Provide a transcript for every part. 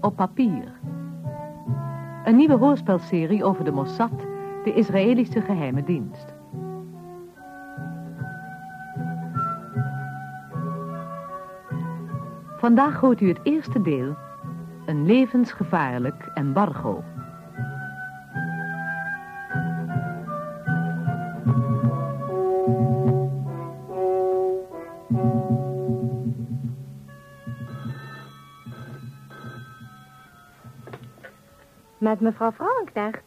Op papier. Een nieuwe hoorspelserie over de Mossad, de Israëlische geheime dienst. Vandaag hoort u het eerste deel, een levensgevaarlijk embargo. Met mevrouw Vrouwenknecht.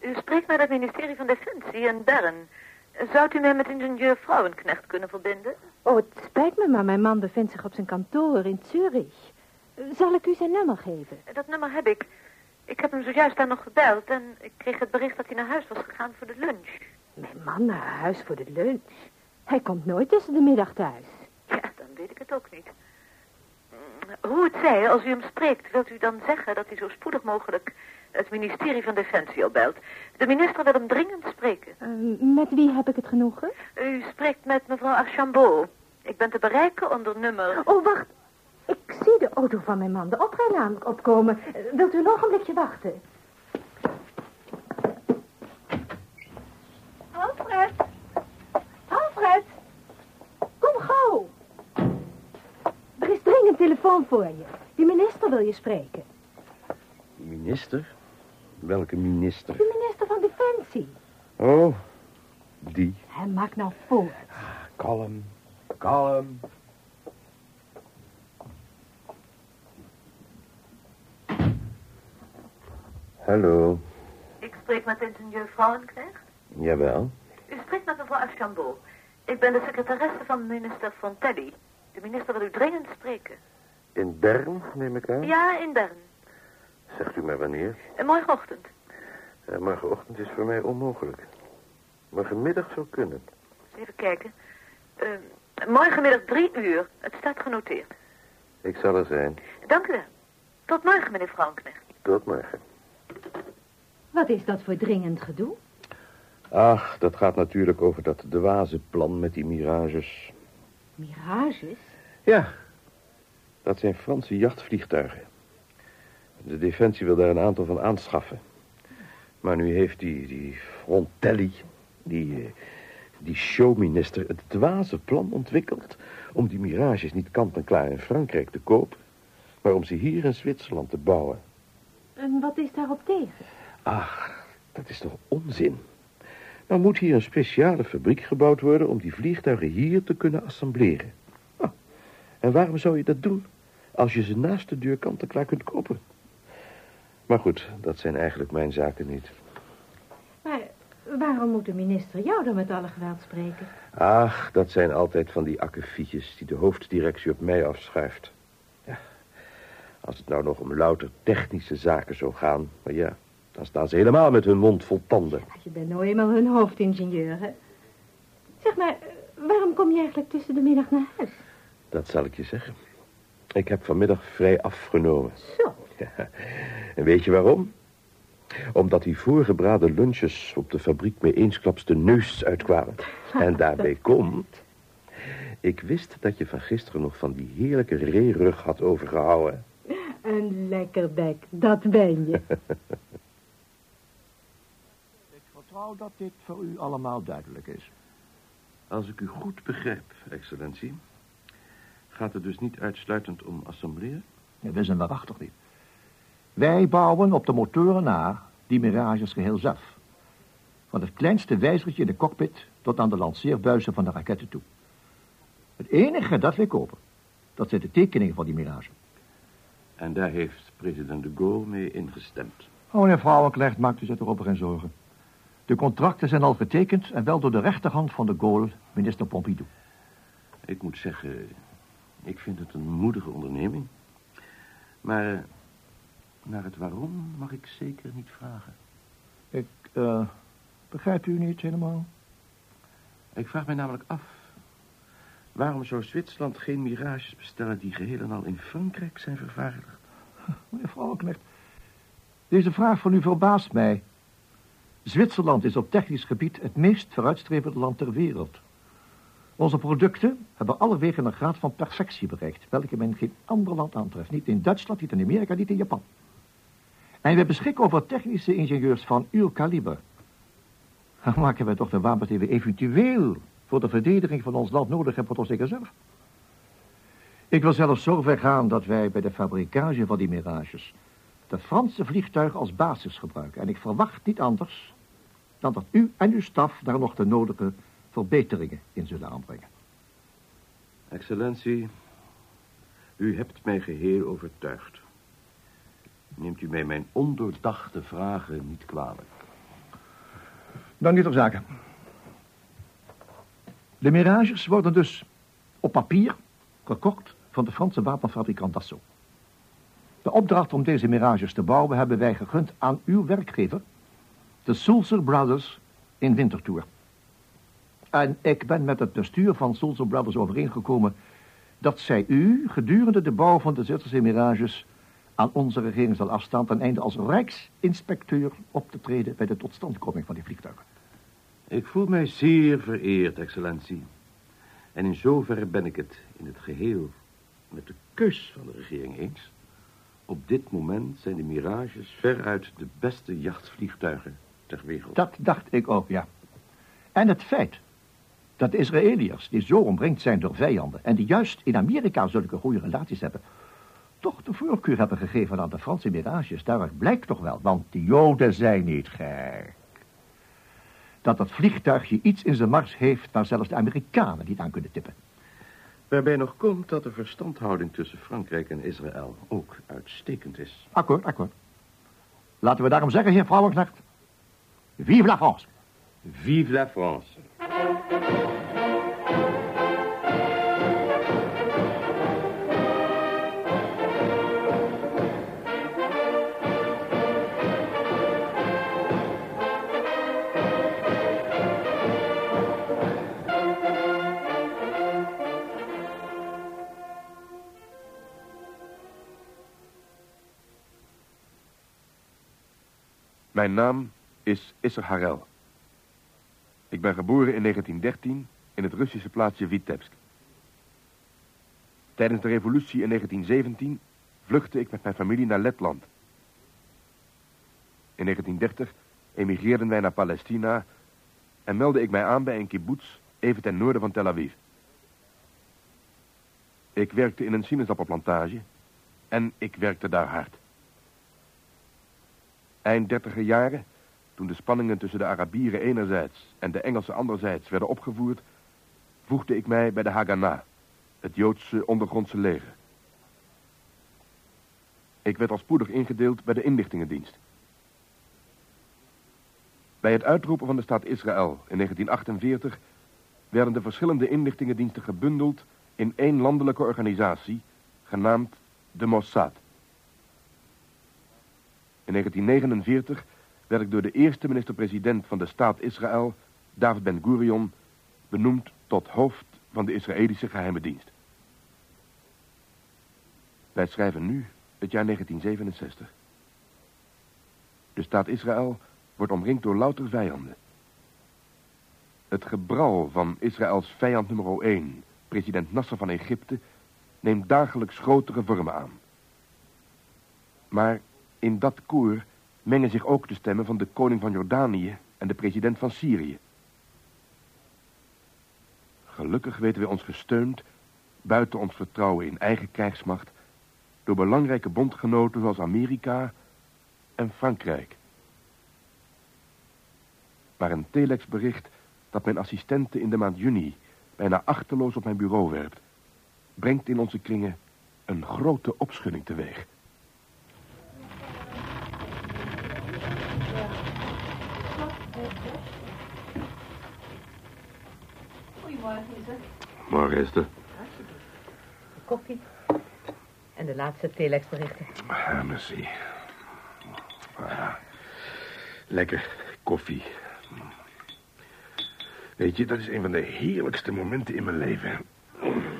U spreekt met het ministerie van Defensie in Bern. Zou u mij met ingenieur Vrouwenknecht kunnen verbinden? Oh, het spijt me, maar mijn man bevindt zich op zijn kantoor in Zurich. Zal ik u zijn nummer geven? Dat nummer heb ik. Ik heb hem zojuist daar nog gebeld en ik kreeg het bericht dat hij naar huis was gegaan voor de lunch. Mijn man naar huis voor de lunch? Hij komt nooit tussen de middag thuis. Ja, dan weet ik het ook niet. Hoe het zij, als u hem spreekt, wilt u dan zeggen dat hij zo spoedig mogelijk het ministerie van Defensie opbelt. De minister wil hem dringend spreken. Eh, met wie heb ik het genoegen? U spreekt met mevrouw Archambault. Ik ben te bereiken onder nummer... Oh, wacht. Ik zie de auto van mijn man de oprijlaan opkomen. Wilt u een ogenblikje wachten? Alfred! Alfred! Kom gauw! Er is dringend telefoon voor je. Die minister wil je spreken. Minister? Welke minister? De minister van Defensie. Oh, die. Hij maakt nou voort. Kalm, kalm. Hallo, Ik spreek met ingenieur Vrouwenknecht. jawel. U spreekt met mevrouw Archambault. Ik ben de secretaresse van minister Fontelli. De minister wil u dringend spreken. In Bern, neem ik aan? Ja, in Bern. Zegt u maar wanneer. En morgenochtend. Eh, morgenochtend is voor mij onmogelijk. Morgenmiddag zou kunnen. Even kijken. Eh, morgenmiddag drie uur. Het staat genoteerd. Ik zal er zijn. Dank u wel. Tot morgen, meneer Vrouwenknecht. Tot morgen. Wat is dat voor dringend gedoe? Ach, dat gaat natuurlijk over dat dwazenplan met die mirages. Mirages? Ja, dat zijn Franse jachtvliegtuigen. De Defensie wil daar een aantal van aanschaffen. Maar nu heeft die, die Frontelli, die, eh, die showminister, het dwaze plan ontwikkeld... om die mirages niet kant-en-klaar in Frankrijk te kopen... maar om ze hier in Zwitserland te bouwen. En wat is daarop tegen? Ach, dat is toch onzin? Nou moet hier een speciale fabriek gebouwd worden... om die vliegtuigen hier te kunnen assembleren. En waarom zou je dat doen... als je ze naast de deur kant-en-klaar kunt kopen? Maar goed, dat zijn eigenlijk mijn zaken niet. Maar waarom moet de minister jou dan met alle geweld spreken? Ach, dat zijn altijd van die akkefietjes die de hoofddirectie op mij afschuift. Ja, als het nou nog om louter technische zaken zou gaan, maar ja, dan staan ze helemaal met hun mond vol tanden. Je bent nou eenmaal hun hoofdingenieur, hè? Zeg maar, waarom kom je eigenlijk tussen de middag naar huis? Dat zal ik je zeggen. Ik heb vanmiddag vrij afgenomen. Zo. Ja, en weet je waarom? Omdat die voorgebraden lunches op de fabriek me eensklaps de neus uitkwamen. En daarbij komt... Ik wist dat je van gisteren nog van die heerlijke reerug had overgehouden. Een lekkerdek, dat ben je. Ik vertrouw dat dit voor u allemaal duidelijk is. Als ik u goed begrijp, excellentie... gaat het dus niet uitsluitend om assembleer? Dat is een waarachtig niet. Wij bouwen op de motoren na die mirages geheel zelf. Van het kleinste wijzertje in de cockpit tot aan de lanceerbuizen van de raketten toe. Het enige dat wij kopen, dat zijn de tekeningen van die mirage. En daar heeft president de Gaulle mee ingestemd. Oh, meneer Vrouwenknecht, maakt u zich erop geen zorgen. De contracten zijn al getekend en wel door de rechterhand van de Gaulle, minister Pompidou. Ik moet zeggen, ik vind het een moedige onderneming. Maar eh, naar het waarom mag ik zeker niet vragen. Ik, eh, begrijp u niet helemaal? Ik vraag mij namelijk af... waarom zou Zwitserland geen mirages bestellen... die geheel en al in Frankrijk zijn vervaardigd? Meneer Vrouwenknecht, deze vraag van u verbaast mij. Zwitserland is op technisch gebied het meest vooruitstrevende land ter wereld. Onze producten hebben allerwege een graad van perfectie bereikt, welke men in geen ander land aantreft. Niet in Duitsland, niet in Amerika, niet in Japan. En we beschikken over technische ingenieurs van uw kaliber. Dan maken wij toch de wapens die we eventueel voor de verdediging van ons land nodig hebben voor ons zelf. Ik wil zelfs zo ver gaan dat wij bij de fabrikage van die mirages de Franse vliegtuigen als basis gebruiken. En ik verwacht niet anders dan dat u en uw staf daar nog de nodige verbeteringen in zullen aanbrengen. Excellentie, u hebt mij geheel overtuigd. Neemt u mij mijn ondoordachte vragen niet kwalijk? Dan niet op zaken. De Mirages worden dus op papier gekocht van de Franse wapenfabrikant Dassault. De opdracht om deze Mirages te bouwen hebben wij gegund aan uw werkgever, de Sulzer Brothers in Winterthur. En ik ben met het bestuur van Sulzer Brothers overeengekomen dat zij u gedurende de bouw van de Zwitserse Mirages aan onze regering zal afstaan ten einde als rijksinspecteur op te treden bij de totstandkoming van die vliegtuigen. Ik voel mij zeer vereerd, excellentie. En in zoverre ben ik het in het geheel met de keus van de regering eens. Op dit moment zijn de Mirages veruit de beste jachtvliegtuigen ter wereld. Dat dacht ik ook, ja. En het feit dat de Israëliërs, die zo omringd zijn door vijanden... en die juist in Amerika zulke goede relaties hebben... toch de voorkeur hebben gegeven aan de Franse Mirages... daaruit blijkt toch wel, want de Joden zijn niet gek. Dat dat vliegtuigje iets in zijn mars heeft... waar zelfs de Amerikanen niet aan kunnen tippen. Waarbij nog komt dat de verstandhouding tussen Frankrijk en Israël ook uitstekend is. Akkoord, akkoord. Laten we daarom zeggen, heer Vrouwenknecht... Vive la France! Vive la France! Mijn naam is Isser Harel. Ik ben geboren in 1913 in het Russische plaatsje Vitebsk. Tijdens de revolutie in 1917 vluchtte ik met mijn familie naar Letland. In 1930 emigreerden wij naar Palestina en meldde ik mij aan bij een kibbutz even ten noorden van Tel Aviv. Ik werkte in een sinaasappelplantage en ik werkte daar hard. Eind dertiger jaren, toen de spanningen tussen de Arabieren enerzijds en de Engelsen anderzijds werden opgevoerd, voegde ik mij bij de Haganah, het Joodse ondergrondse leger. Ik werd al spoedig ingedeeld bij de inlichtingendienst. Bij het uitroepen van de staat Israël in 1948 werden de verschillende inlichtingendiensten gebundeld in één landelijke organisatie, genaamd de Mossad. In 1949 werd ik door de eerste minister-president van de staat Israël, David Ben-Gurion, benoemd tot hoofd van de Israëlische geheime dienst. Wij schrijven nu het jaar 1967. De staat Israël wordt omringd door louter vijanden. Het gebral van Israëls vijand nummer 1, president Nasser van Egypte, neemt dagelijks grotere vormen aan. Maar in dat koor mengen zich ook de stemmen van de koning van Jordanië en de president van Syrië. Gelukkig weten we ons gesteund, buiten ons vertrouwen in eigen krijgsmacht, door belangrijke bondgenoten zoals Amerika en Frankrijk. Maar een telexbericht dat mijn assistente in de maand juni bijna achterloos op mijn bureau werpt, brengt in onze kringen een grote opschudding teweeg. Morgen, Esther. Koffie. En de laatste telexberichten. Ah, merci. Ah, lekker koffie. Weet je, dat is een van de heerlijkste momenten in mijn leven.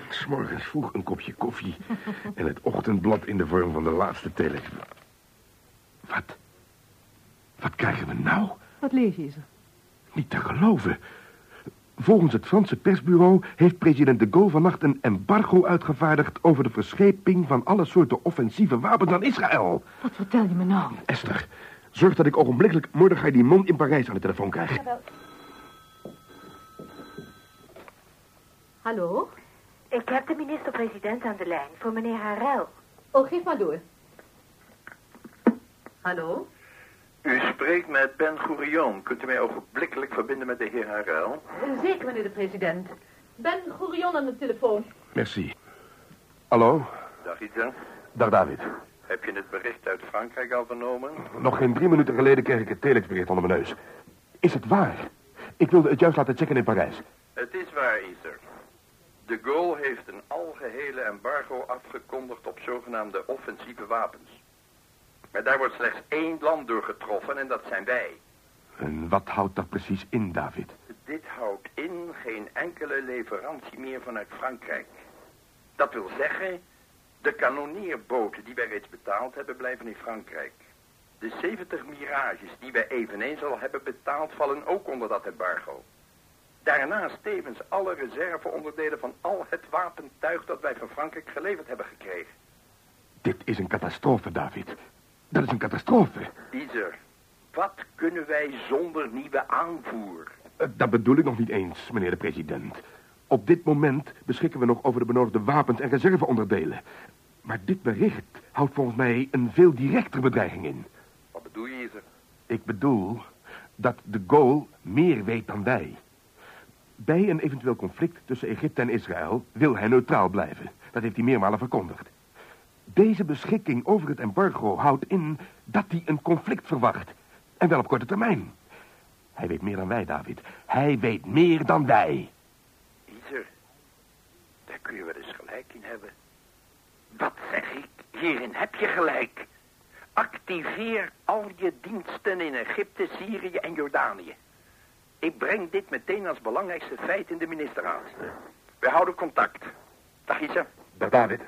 S'morgens vroeg een kopje koffie en het ochtendblad in de vorm van de laatste telex. Wat? Wat krijgen we nou? Wat lees je, Lise? Niet te geloven. Volgens het Franse persbureau heeft president de Gaulle vannacht een embargo uitgevaardigd over de verscheping van alle soorten offensieve wapens aan Israël. Wat vertel je me nou? Esther, zorg dat ik ogenblikkelijk Mordechai die man in Parijs aan de telefoon krijg. Hallo? Ik heb de minister-president aan de lijn voor meneer Harel. Oh, geef maar door. Hallo? U spreekt met Ben Gourion. Kunt u mij ogenblikkelijk verbinden met de heer Harel? Zeker, meneer de president. Ben Gourion aan de telefoon. Merci. Hallo? Dag Ita. Dag David. Heb je het bericht uit Frankrijk al vernomen? Nog geen drie minuten geleden kreeg ik het telexbericht onder mijn neus. Is het waar? Ik wilde het juist laten checken in Parijs. Het is waar, Iser. De Gaulle heeft een algehele embargo afgekondigd op zogenaamde offensieve wapens. Maar daar wordt slechts één land door getroffen en dat zijn wij. En wat houdt dat precies in, David? Dit houdt in geen enkele leverantie meer vanuit Frankrijk. Dat wil zeggen, de kanonneerboten die wij reeds betaald hebben blijven in Frankrijk. De 70 mirages die wij eveneens al hebben betaald vallen ook onder dat embargo. Daarnaast tevens alle reserveonderdelen van al het wapentuig dat wij van Frankrijk geleverd hebben gekregen. Dit is een catastrofe, David. Dat is een catastrofe. Iser, wat kunnen wij zonder nieuwe aanvoer? Eh, Dat bedoel ik nog niet eens, meneer de president. Op dit moment beschikken we nog over de benodigde wapens en reserveonderdelen. Maar dit bericht houdt volgens mij een veel directere bedreiging in. Wat bedoel je, Iser? Ik bedoel dat de Gaulle meer weet dan wij. Bij een eventueel conflict tussen Egypte en Israël wil hij neutraal blijven. Dat heeft hij meermalen verkondigd. Deze beschikking over het embargo houdt in dat hij een conflict verwacht. En wel op korte termijn. Hij weet meer dan wij, David. Hij weet meer dan wij. Iser, daar kun je wel eens gelijk in hebben. Wat zeg ik? Hierin heb je gelijk. Activeer al je diensten in Egypte, Syrië en Jordanië. Ik breng dit meteen als belangrijkste feit in de ministerraad. We houden contact. Dag Isa. Dag, David.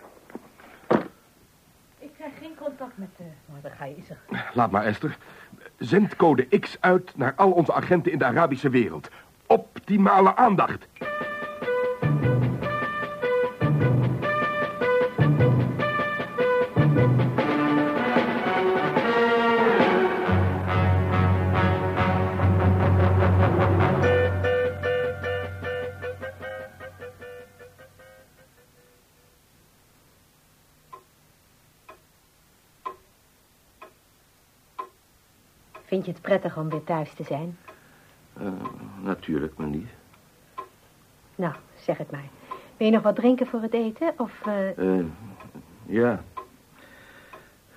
Geen contact met uh, Mordechai, is. Laat maar, Esther. Zend code X uit naar al onze agenten in de Arabische wereld. Optimale aandacht. Vind je het prettig om weer thuis te zijn? Eh, natuurlijk, mijn lief. Nou, zeg het maar. Wil je nog wat drinken voor het eten? Of, eh, Eh, ja.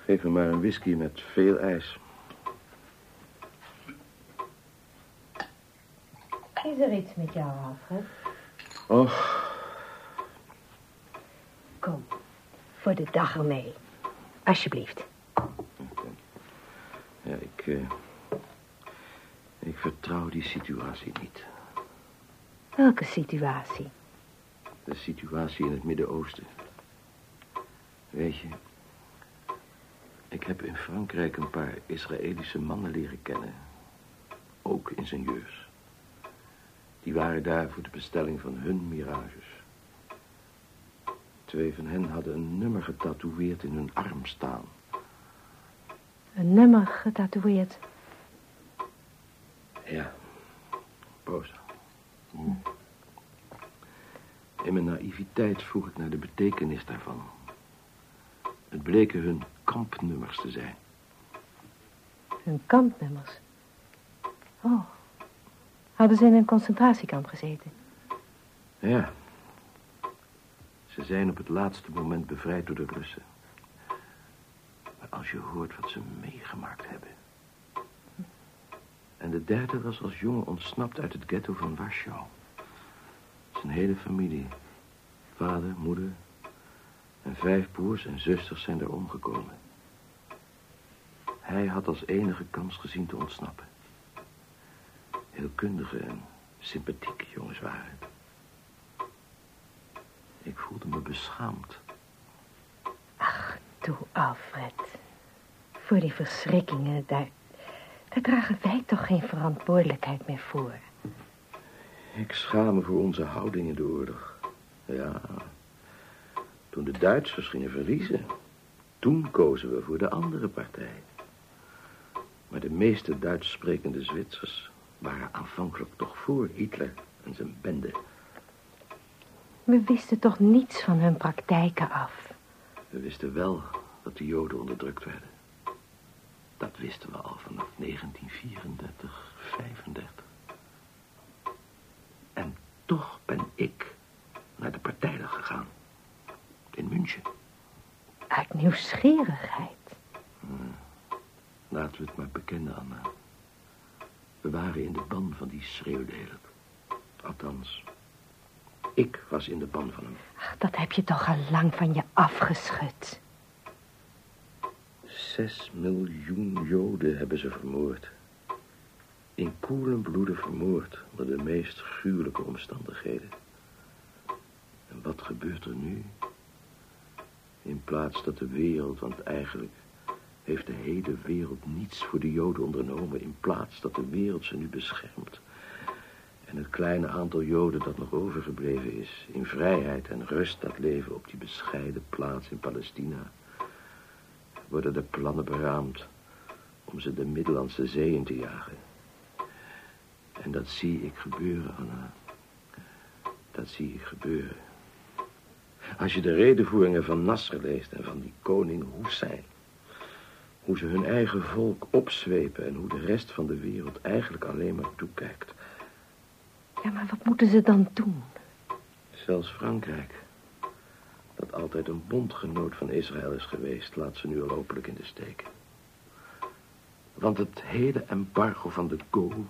Geef me maar een whisky met veel ijs. is er iets met jou, Alfred? Och, Kom, voor de dag ermee. Alsjeblieft. Ik vertrouw die situatie niet. Welke situatie? De situatie in het Midden-Oosten. Weet je, ik heb in Frankrijk een paar Israëlische mannen leren kennen. Ook ingenieurs. Die waren daar voor de bestelling van hun mirages. Twee van hen hadden een nummer getatoeëerd in hun arm staan. Een nummer getatoeëerd. Ja, Rosa. Hm. In mijn naïviteit vroeg ik naar de betekenis daarvan. Het bleken hun kampnummers te zijn. Hun kampnummers. Oh. Hadden ze in een concentratiekamp gezeten? Ja. Ze zijn op het laatste moment bevrijd door de Russen. Als je hoort wat ze meegemaakt hebben. En de derde was als jongen ontsnapt uit het ghetto van Warschau. Zijn hele familie. Vader, moeder en vijf broers en zusters zijn er omgekomen. Hij had als enige kans gezien te ontsnappen. Heel kundige en sympathieke jongens waren. Ik voelde me beschaamd. Toe, Alfred. Voor die verschrikkingen, daar, daar dragen wij toch geen verantwoordelijkheid meer voor. Ik schaam me voor onze houding in de oorlog. Ja, toen de Duitsers gingen verliezen, toen kozen we voor de andere partij. Maar de meeste Duits sprekende Zwitsers waren aanvankelijk toch voor Hitler en zijn bende. We wisten toch niets van hun praktijken af. We wisten wel dat de Joden onderdrukt werden. Dat wisten we al vanaf 1934, 35. En toch ben ik naar de partijdag gegaan. In München. Uit nieuwsgierigheid. Laten we het maar bekennen, Anna. We waren in de ban van die schreeuwdeler. Althans, ik was in de ban van hem. Ach, dat heb je toch al lang van je afgeschud. Zes miljoen Joden hebben ze vermoord. In koelen bloeden vermoord, onder de meest gruwelijke omstandigheden. En wat gebeurt er nu? In plaats dat de wereld, want eigenlijk heeft de hele wereld niets voor de Joden ondernomen... in plaats dat de wereld ze nu beschermt. En het kleine aantal Joden dat nog overgebleven is... in vrijheid en rust dat leven op die bescheiden plaats in Palestina... worden de plannen beraamd om ze de Middellandse Zee in te jagen. En dat zie ik gebeuren, Anna. Dat zie ik gebeuren. Als je de redenvoeringen van Nasser leest en van die koning Hussein... hoe ze hun eigen volk opzwepen... en hoe de rest van de wereld eigenlijk alleen maar toekijkt... Ja, maar wat moeten ze dan doen? Zelfs Frankrijk, dat altijd een bondgenoot van Israël is geweest... laat ze nu al openlijk in de steek. Want het hele embargo van de Gaulle...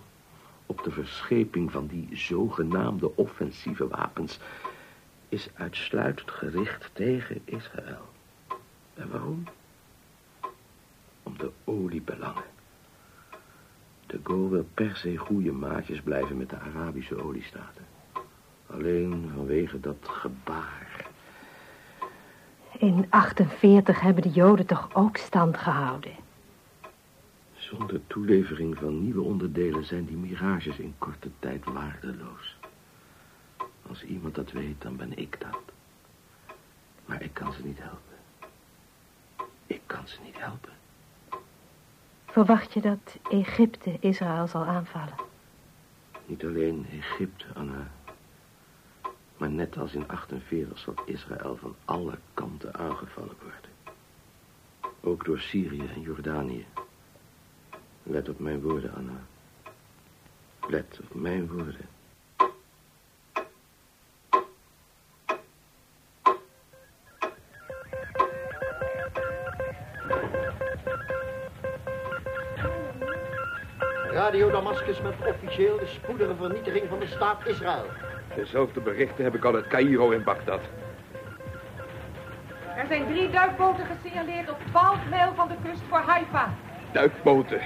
op de verscheping van die zogenaamde offensieve wapens... is uitsluitend gericht tegen Israël. En waarom? Om de oliebelangen. De Gaulle wil per se goede maatjes blijven met de Arabische oliestaten. Alleen vanwege dat gebaar. In 48 hebben de Joden toch ook stand gehouden? Zonder toelevering van nieuwe onderdelen zijn die mirages in korte tijd waardeloos. Als iemand dat weet, dan ben ik dat. Maar ik kan ze niet helpen. Ik kan ze niet helpen. Verwacht je dat Egypte Israël zal aanvallen? Niet alleen Egypte, Anna. Maar net als in 48 zal Israël van alle kanten aangevallen worden. Ook door Syrië en Jordanië. Let op mijn woorden, Anna. Let op mijn woorden. Radio Damascus met officieel de spoedige vernietiging van de staat Israël. Dezelfde berichten heb ik al uit Cairo en Bagdad. Er zijn drie duikboten gesignaleerd op 12 mijl van de kust voor Haifa. Duikboten.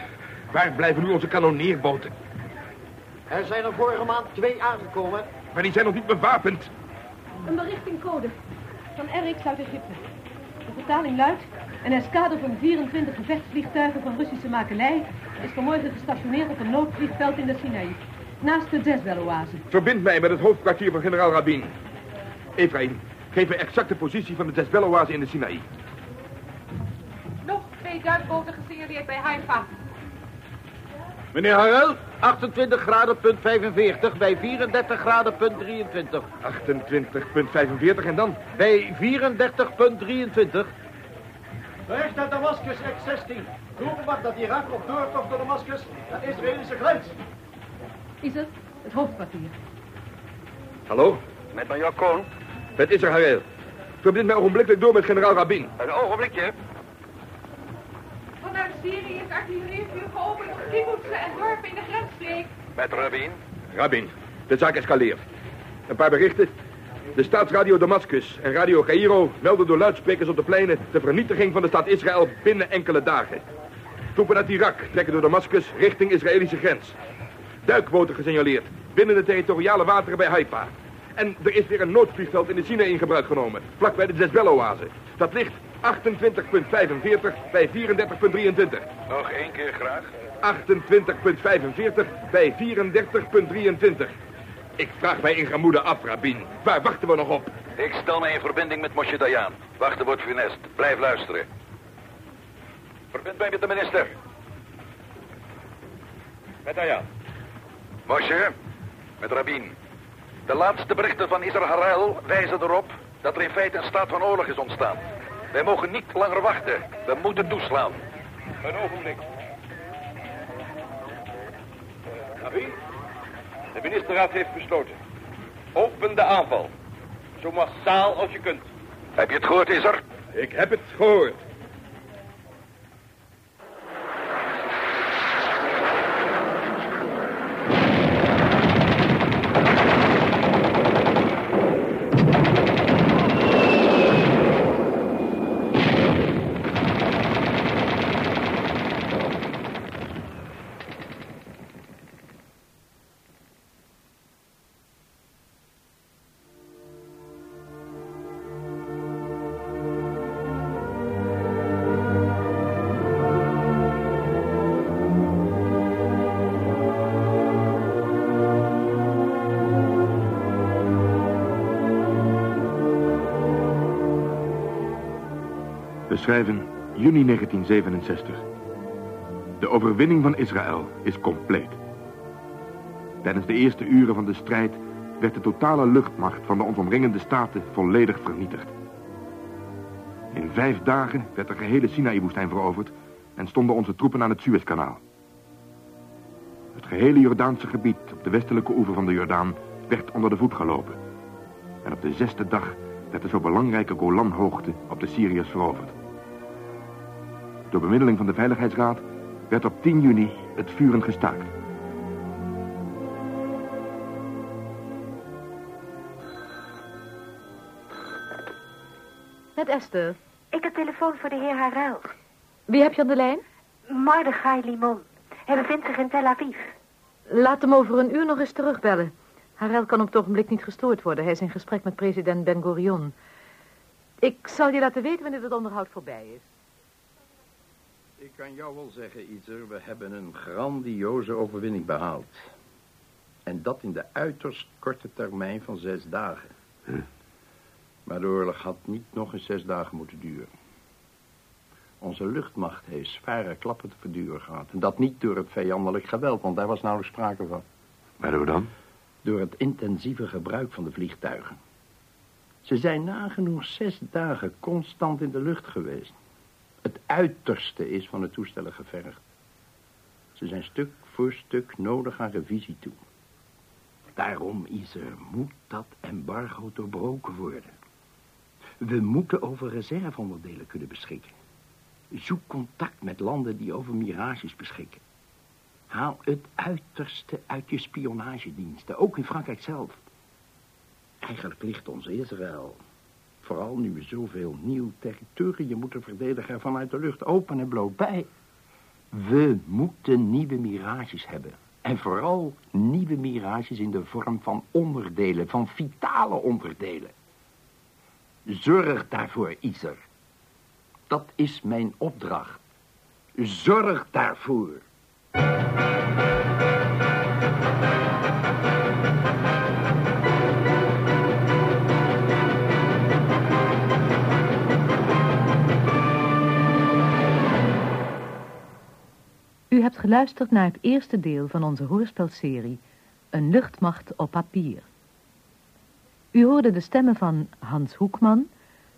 Waar blijven nu onze kanonneerboten? Er zijn er vorige maand twee aangekomen. Maar die zijn nog niet bewapend. Een berichtingcode van RX uit Egypte. De vertaling luidt... Een eskadre van 24 gevechtsvliegtuigen van Russische makelij... is vanmorgen gestationeerd op een noodvliegveld in de Sinaï. Naast de Jezbel-oase. Verbind mij met het hoofdkwartier van generaal Rabin. Efraim, geef me exacte positie van de Jezbel-oase in de Sinaï. Nog twee duikboten gesignaleerd bij Haifa. Meneer Harel, 28 graden punt 45 bij 34 graden punt 23. 28,45 en dan? Bij 34 punt 23. Bericht uit Damascus X-16. Roepen mag dat Irak op doortocht door Damascus naar Israëlische grens. Is het? Het hoofdkwartier. Hallo? Met major Koon. Met Israël. Verbind mij ogenblikkelijk door met generaal Rabin. Een ogenblikje. Vanuit Syrië is artillerievuur geopend op kibbutzen en dorpen in de grensstreek. Met Rabin. Rabin, de zaak escaleert. Een paar berichten. De staatsradio Damascus en radio Cairo melden door luidsprekers op de pleinen de vernietiging van de staat Israël binnen enkele dagen. Troepen uit Irak trekken door Damascus richting Israëlische grens. Duikboten gesignaleerd binnen de territoriale wateren bij Haifa. En er is weer een noodvliegveld in de Sinaï in gebruik genomen, vlakbij de Jezbel-oase. Dat ligt 28,45 bij 34,23. Nog één keer graag. 28,45 bij 34,23. Ik vraag mij in gemoede af, Rabin. Waar wachten we nog op? Ik stel mij in verbinding met Mosje Dayan. Wachten wordt funest. Blijf luisteren. Verbind mij met de minister. Met Dayan. Mosje, met Rabin. De laatste berichten van Isra Harel wijzen erop dat er in feite een staat van oorlog is ontstaan. Wij mogen niet langer wachten. We moeten toeslaan. Een ogenblik. Rabin, de ministerraad heeft besloten. Open de aanval. Zo massaal als je kunt. Heb je het gehoord, Isar? Ik heb het gehoord. We schrijven juni 1967. De overwinning van Israël is compleet. Tijdens de eerste uren van de strijd werd de totale luchtmacht van de ons omringende staten volledig vernietigd. In vijf dagen werd de gehele Sinaï-woestijn veroverd en stonden onze troepen aan het Suezkanaal. Het gehele Jordaanse gebied op de westelijke oever van de Jordaan werd onder de voet gelopen. En op de zesde dag werd de zo belangrijke Golanhoogte op de Syriërs veroverd. Door bemiddeling van de Veiligheidsraad werd op 10 juni het vuren gestaakt. Met Esther. Ik heb telefoon voor de heer Harel. Wie heb je aan de lijn? Mordechai Limon. Hij bevindt zich in Tel Aviv. Laat hem over een uur nog eens terugbellen. Harel kan op het ogenblik niet gestoord worden. Hij is in gesprek met president Ben Gurion. Ik zal je laten weten wanneer het onderhoud voorbij is. Ik kan jou wel zeggen, Izer, we hebben een grandioze overwinning behaald. En dat in de uiterst korte termijn van zes dagen. Maar de oorlog had niet nog eens zes dagen moeten duren. Onze luchtmacht heeft zware klappen te verduren gehad. En dat niet door het vijandelijk geweld, want daar was nauwelijks sprake van. Waardoor dan? Door het intensieve gebruik van de vliegtuigen. Ze zijn nagenoeg zes dagen constant in de lucht geweest. Het uiterste is van de toestellen gevergd. Ze zijn stuk voor stuk nodig aan revisie toe. Daarom is er, moet dat embargo doorbroken worden. We moeten over reserveonderdelen kunnen beschikken. Zoek contact met landen die over mirages beschikken. Haal het uiterste uit je spionagediensten, ook in Frankrijk zelf. Eigenlijk ligt ons Israël, vooral nu we zoveel nieuw territorium moeten verdedigen vanuit de lucht, open en bloot bij. We moeten nieuwe mirages hebben. En vooral nieuwe mirages in de vorm van onderdelen, van vitale onderdelen. Zorg daarvoor, Iser. Dat is mijn opdracht. Zorg daarvoor. U hebt geluisterd naar het eerste deel van onze hoorspelserie Een luchtmacht op papier. U hoorde de stemmen van Hans Hoekman,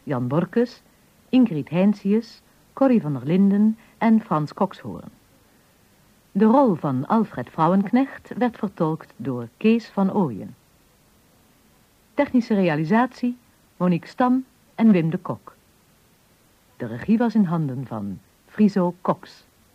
Jan Borkes, Ingrid Heinsius, Corrie van der Linden en Frans Kokshoorn. De rol van Alfred Vrouwenknecht werd vertolkt door Kees van Ooyen. Technische realisatie Monique Stam en Wim de Kok. De regie was in handen van Friso Cox.